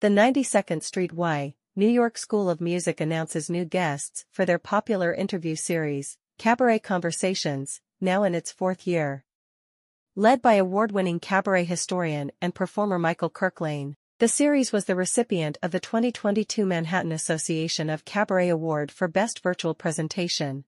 The 92nd Street Y, New York School of Music announces new guests for their popular interview series, Cabaret Conversations, now in its fourth year. Led by award-winning cabaret historian and performer Michael Kirk Lane, the series was the recipient of the 2022 Manhattan Association of Cabaret Award for Best Virtual Presentation.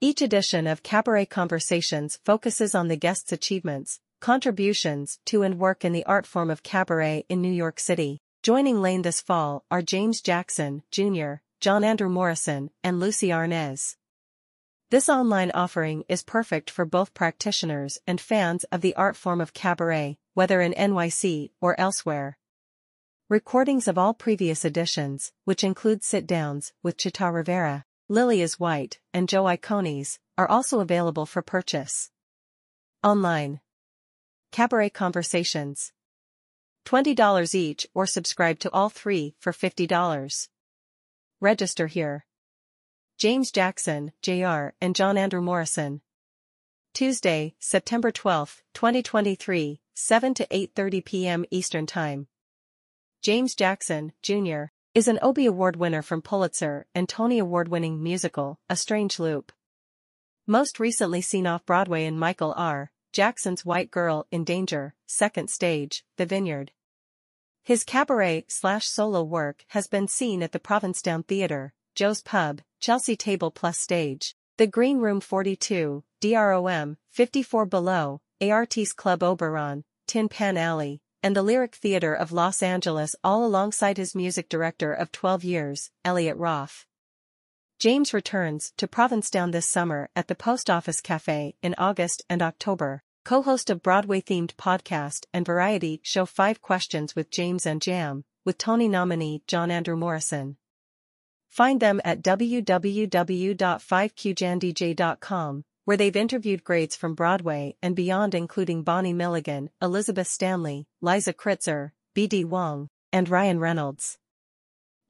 Each edition of Cabaret Conversations focuses on the guest's achievements, contributions to and work in the art form of cabaret in New York City. Joining Lane this fall are James Jackson, Jr., John Andrew Morrison, and Lucy Arnaz. This online offering is perfect for both practitioners and fans of the art form of cabaret, whether in NYC or elsewhere. Recordings of all previous editions, which include sit-downs with Chita Rivera, Lillias White, and Joe Iconis, are also available for purchase. Online. Cabaret Conversations. $20 each or subscribe to all three for $50. Register here. James Jackson, Jr., and John Andrew Morrison. Tuesday, September 12, 2023, 7 to 8.30 p.m. Eastern Time. James Jackson, Jr., is an Obie Award winner from Pulitzer and Tony Award-winning musical, A Strange Loop. Most recently seen off-Broadway in Michael R. Jackson's White Girl in Danger, second stage, The Vineyard. His cabaret slash solo work has been seen at the Provincetown Theatre, Joe's Pub, Chelsea Table Plus Stage, The Green Room 42, DROM, 54 Below, ART's Club Oberon, Tin Pan Alley, and the Lyric Theater of Los Angeles all alongside his music director of 12 years, Elliot Roth. James returns to Provincetown this summer at the Post Office Cafe in August and October, co-host of Broadway-themed podcast and variety show Five Questions with James and Jam, with Tony nominee John Andrew Morrison. Find them at www.5qjandj.com where they've interviewed greats from Broadway and beyond including Bonnie Milligan, Elizabeth Stanley, Liza Kritzer, B.D. Wong, and Ryan Reynolds.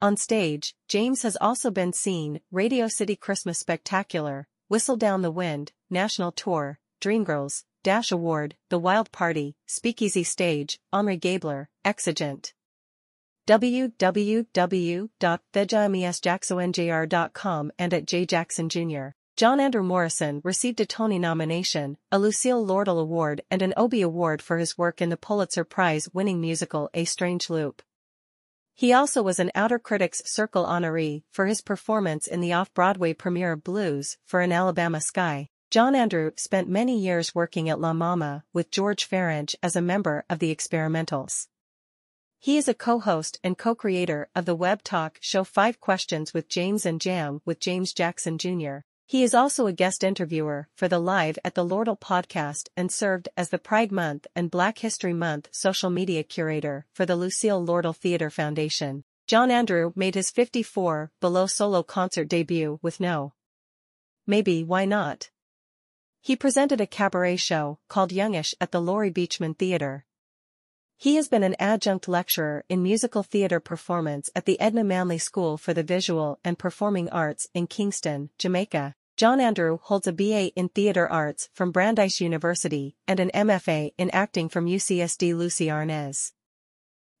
On stage, James has also been seen, Radio City Christmas Spectacular, Whistle Down the Wind, National Tour, Dreamgirls, Dash Award, The Wild Party, Speakeasy Stage, Henri Gabler, Exigent. www.thejamesjacksonjr.com and at J. Jackson Jr. John Andrew Morrison received a Tony nomination, a Lucille Lortel Award and an Obie Award for his work in the Pulitzer Prize-winning musical A Strange Loop. He also was an Outer Critics Circle honoree for his performance in the off-Broadway premiere of Blues for an Alabama Sky. John Andrew spent many years working at La Mama with George Farage as a member of the Experimentals. He is a co-host and co-creator of the web talk show Five Questions with James and Jam with James Jackson Jr. He is also a guest interviewer for the Live at the Lortel podcast and served as the Pride Month and Black History Month social media curator for the Lucille Lortel Theatre Foundation. John Andrew made his 54 Below solo concert debut with No. Maybe Why Not? He presented a cabaret show called Youngish at the Laurie Beechman Theatre. He has been an adjunct lecturer in musical theater performance at the Edna Manley School for the Visual and Performing Arts in Kingston, Jamaica. John Andrew holds a BA in Theater Arts from Brandeis University and an MFA in Acting from UCSD Lucy Arnaz.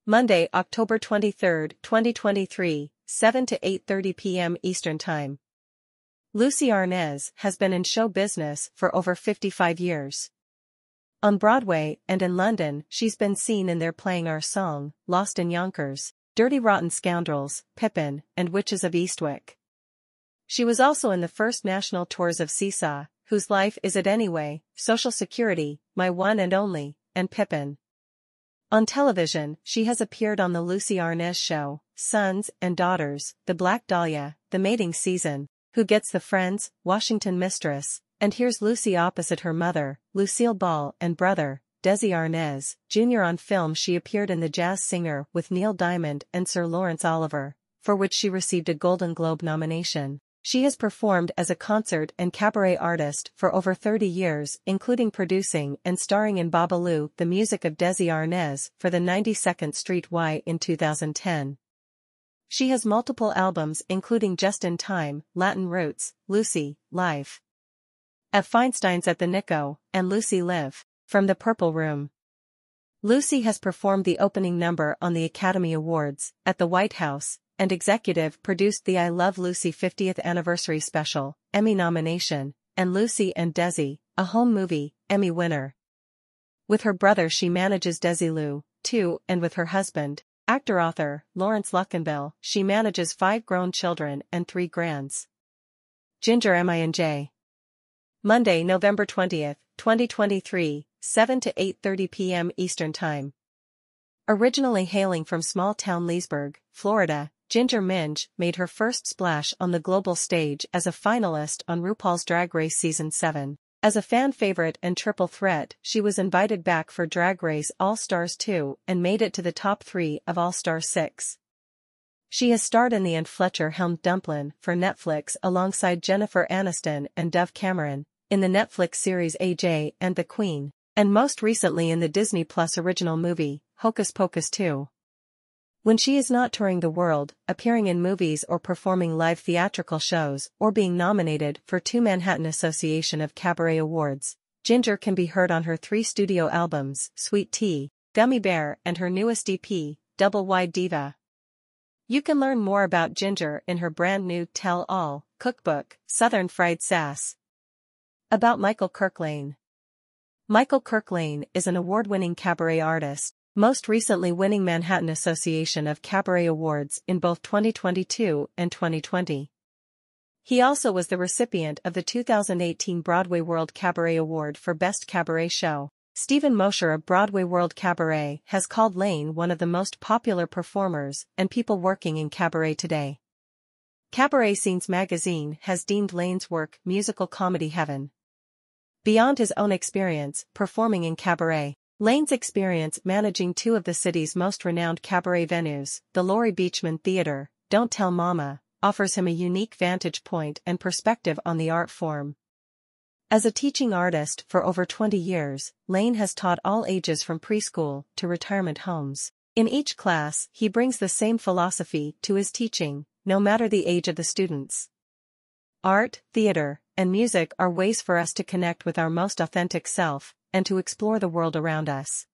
Monday, October 23, 2023, 7 to 8.30 p.m. Eastern Time. Lucy Arnaz has been in show business for over 55 years. On Broadway and in London, she's been seen in they're playing our song, Lost in Yonkers, Dirty Rotten Scoundrels, Pippin, and Witches of Eastwick. She was also in the first national tours of Seesaw, Whose Life Is It Anyway, Social Security, My One and Only, and Pippin. On television, she has appeared on The Lucy Arnaz Show, Sons and Daughters, The Black Dahlia, The Mating Season, Who Gets the Friends, Washington Mistress, and here's Lucy opposite her mother, Lucille Ball and brother, Desi Arnaz, Jr. On film she appeared in The Jazz Singer with Neil Diamond and Sir Laurence Olivier, for which she received a Golden Globe nomination. She has performed as a concert and cabaret artist for over 30 years, including producing and starring in Babalu, the music of Desi Arnaz, for the 92nd Street Y in 2010. She has multiple albums including Just in Time, Latin Roots, Lucy, Live. At Feinstein's at the Nikko, and Lucy Live, from the Purple Room. Lucy has performed the opening number on the Academy Awards, at the White House, and executive produced the I Love Lucy 50th Anniversary Special, Emmy nomination, and Lucy and Desi, a home movie, Emmy winner. With her brother she manages Desi Desilu, too, and with her husband, actor-author, Lawrence Luckinbill, she manages five grown children and three grands. Ginger M.I.N.J. Monday, November 20th, 2023, 7 to 8.30 p.m. Eastern Time. Originally hailing from small-town Leesburg, Florida, Ginger Minj made her first splash on the global stage as a finalist on RuPaul's Drag Race Season 7. As a fan favorite and triple threat, she was invited back for Drag Race All-Stars 2 and made it to the top 3 of All-Star 6. She has starred in the Anne Fletcher helmed Dumplin' for Netflix alongside Jennifer Aniston and Dove Cameron, in the Netflix series AJ and the Queen, and most recently in the Disney Plus original movie, Hocus Pocus 2. When she is not touring the world, appearing in movies or performing live theatrical shows, or being nominated for two Manhattan Association of Cabaret Awards, Ginger can be heard on her three studio albums, Sweet Tea, Gummy Bear and her newest EP, Double Wide Diva. You can learn more about Ginger in her brand new Tell All cookbook, Southern Fried Sass. About Michael Kirk Lane Michael Kirk Lane is an award-winning cabaret artist, most recently winning Manhattan Association of Cabaret Awards in both 2022 and 2020. He also was the recipient of the 2018 Broadway World Cabaret Award for Best Cabaret Show. Stephen Mosher of Broadway World Cabaret has called Lane one of the most popular performers and people working in cabaret today. Cabaret Scenes magazine has deemed Lane's work musical comedy heaven. Beyond his own experience performing in cabaret, Lane's experience managing two of the city's most renowned cabaret venues, the Laurie Beechman Theater, Don't Tell Mama, offers him a unique vantage point and perspective on the art form. As a teaching artist for over 20 years, Lane has taught all ages from preschool to retirement homes. In each class, he brings the same philosophy to his teaching, no matter the age of the students. Art, theater, and music are ways for us to connect with our most authentic self, and to explore the world around us.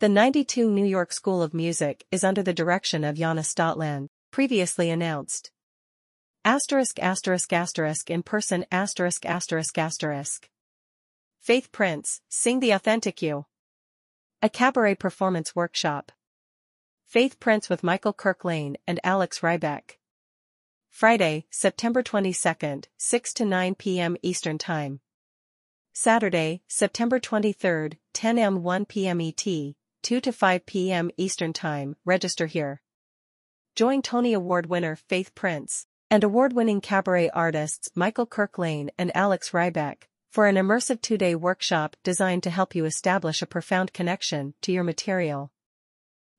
The 92 New York School of Music is under the direction of Jana Stotland, previously announced. Asterisk asterisk asterisk in person asterisk asterisk asterisk. Faith Prince, Sing the Authentic You. A cabaret performance workshop. Faith Prince with Michael Kirk Lane and Alex Rybeck. Friday, September 22, 6 to 9 p.m. Eastern Time. Saturday, September 23, 10 am 1 p.m. ET, 2 to 5 p.m. Eastern Time, register here. Join Tony Award winner Faith Prince and award-winning cabaret artists Michael Kirk Lane and Alex Rybeck for an immersive two-day workshop designed to help you establish a profound connection to your material.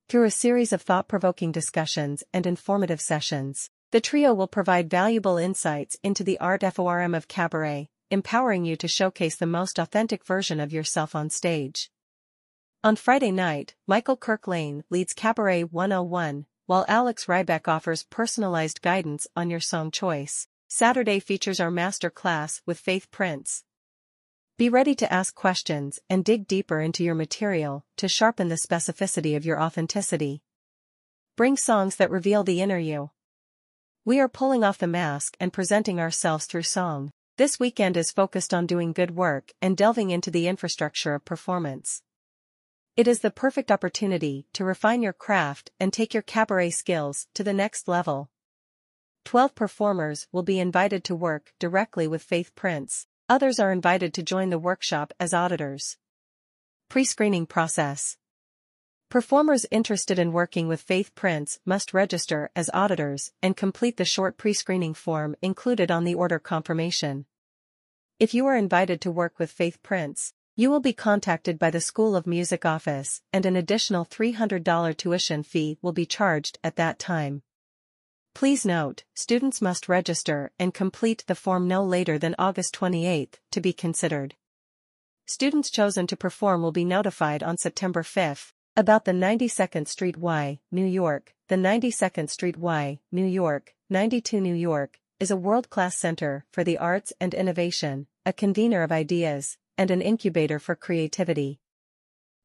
Through a series of thought-provoking discussions and informative sessions, the trio will provide valuable insights into the art form of cabaret, empowering you to showcase the most authentic version of yourself on stage. On Friday night, Michael Kirk Lane leads Cabaret 101, while Alex Rybeck offers personalized guidance on your song choice. Saturday features our master class with Faith Prince. Be ready to ask questions and dig deeper into your material to sharpen the specificity of your authenticity. Bring songs that reveal the inner you. We are pulling off the mask and presenting ourselves through song. This weekend is focused on doing good work and delving into the infrastructure of performance. It is the perfect opportunity to refine your craft and take your cabaret skills to the next level. 12 performers will be invited to work directly with Faith Prince, others are invited to join the workshop as auditors. Pre-screening process. Performers interested in working with Faith Prince must register as auditors and complete the short pre-screening form included on the order confirmation. If you are invited to work with Faith Prince, you will be contacted by the School of Music office and an additional $300 tuition fee will be charged at that time. Please note, students must register and complete the form no later than August 28 to be considered. Students chosen to perform will be notified on September 5 about the 92nd Street Y, New York. The 92nd Street Y, New York, 92 New York, is a world-class center for the arts and innovation, a convener of ideas, and an incubator for creativity.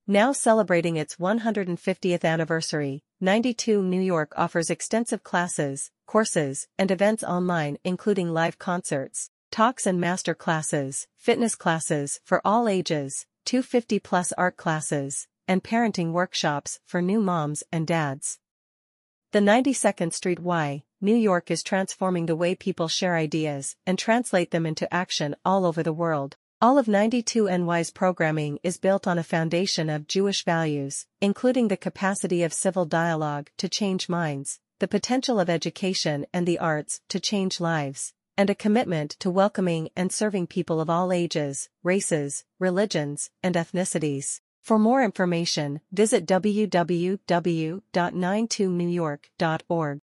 Now celebrating its 150th anniversary, 92 New York offers extensive classes, courses, and events online including live concerts, talks and master classes, fitness classes for all ages, 250 plus art classes, and parenting workshops for new moms and dads. The 92nd Street Y, New York is transforming the way people share ideas and translate them into action all over the world. All of 92NY's programming is built on a foundation of Jewish values, including the capacity of civil dialogue to change minds, the potential of education and the arts to change lives, and a commitment to welcoming and serving people of all ages, races, religions, and ethnicities. For more information, visit www.92newyork.org.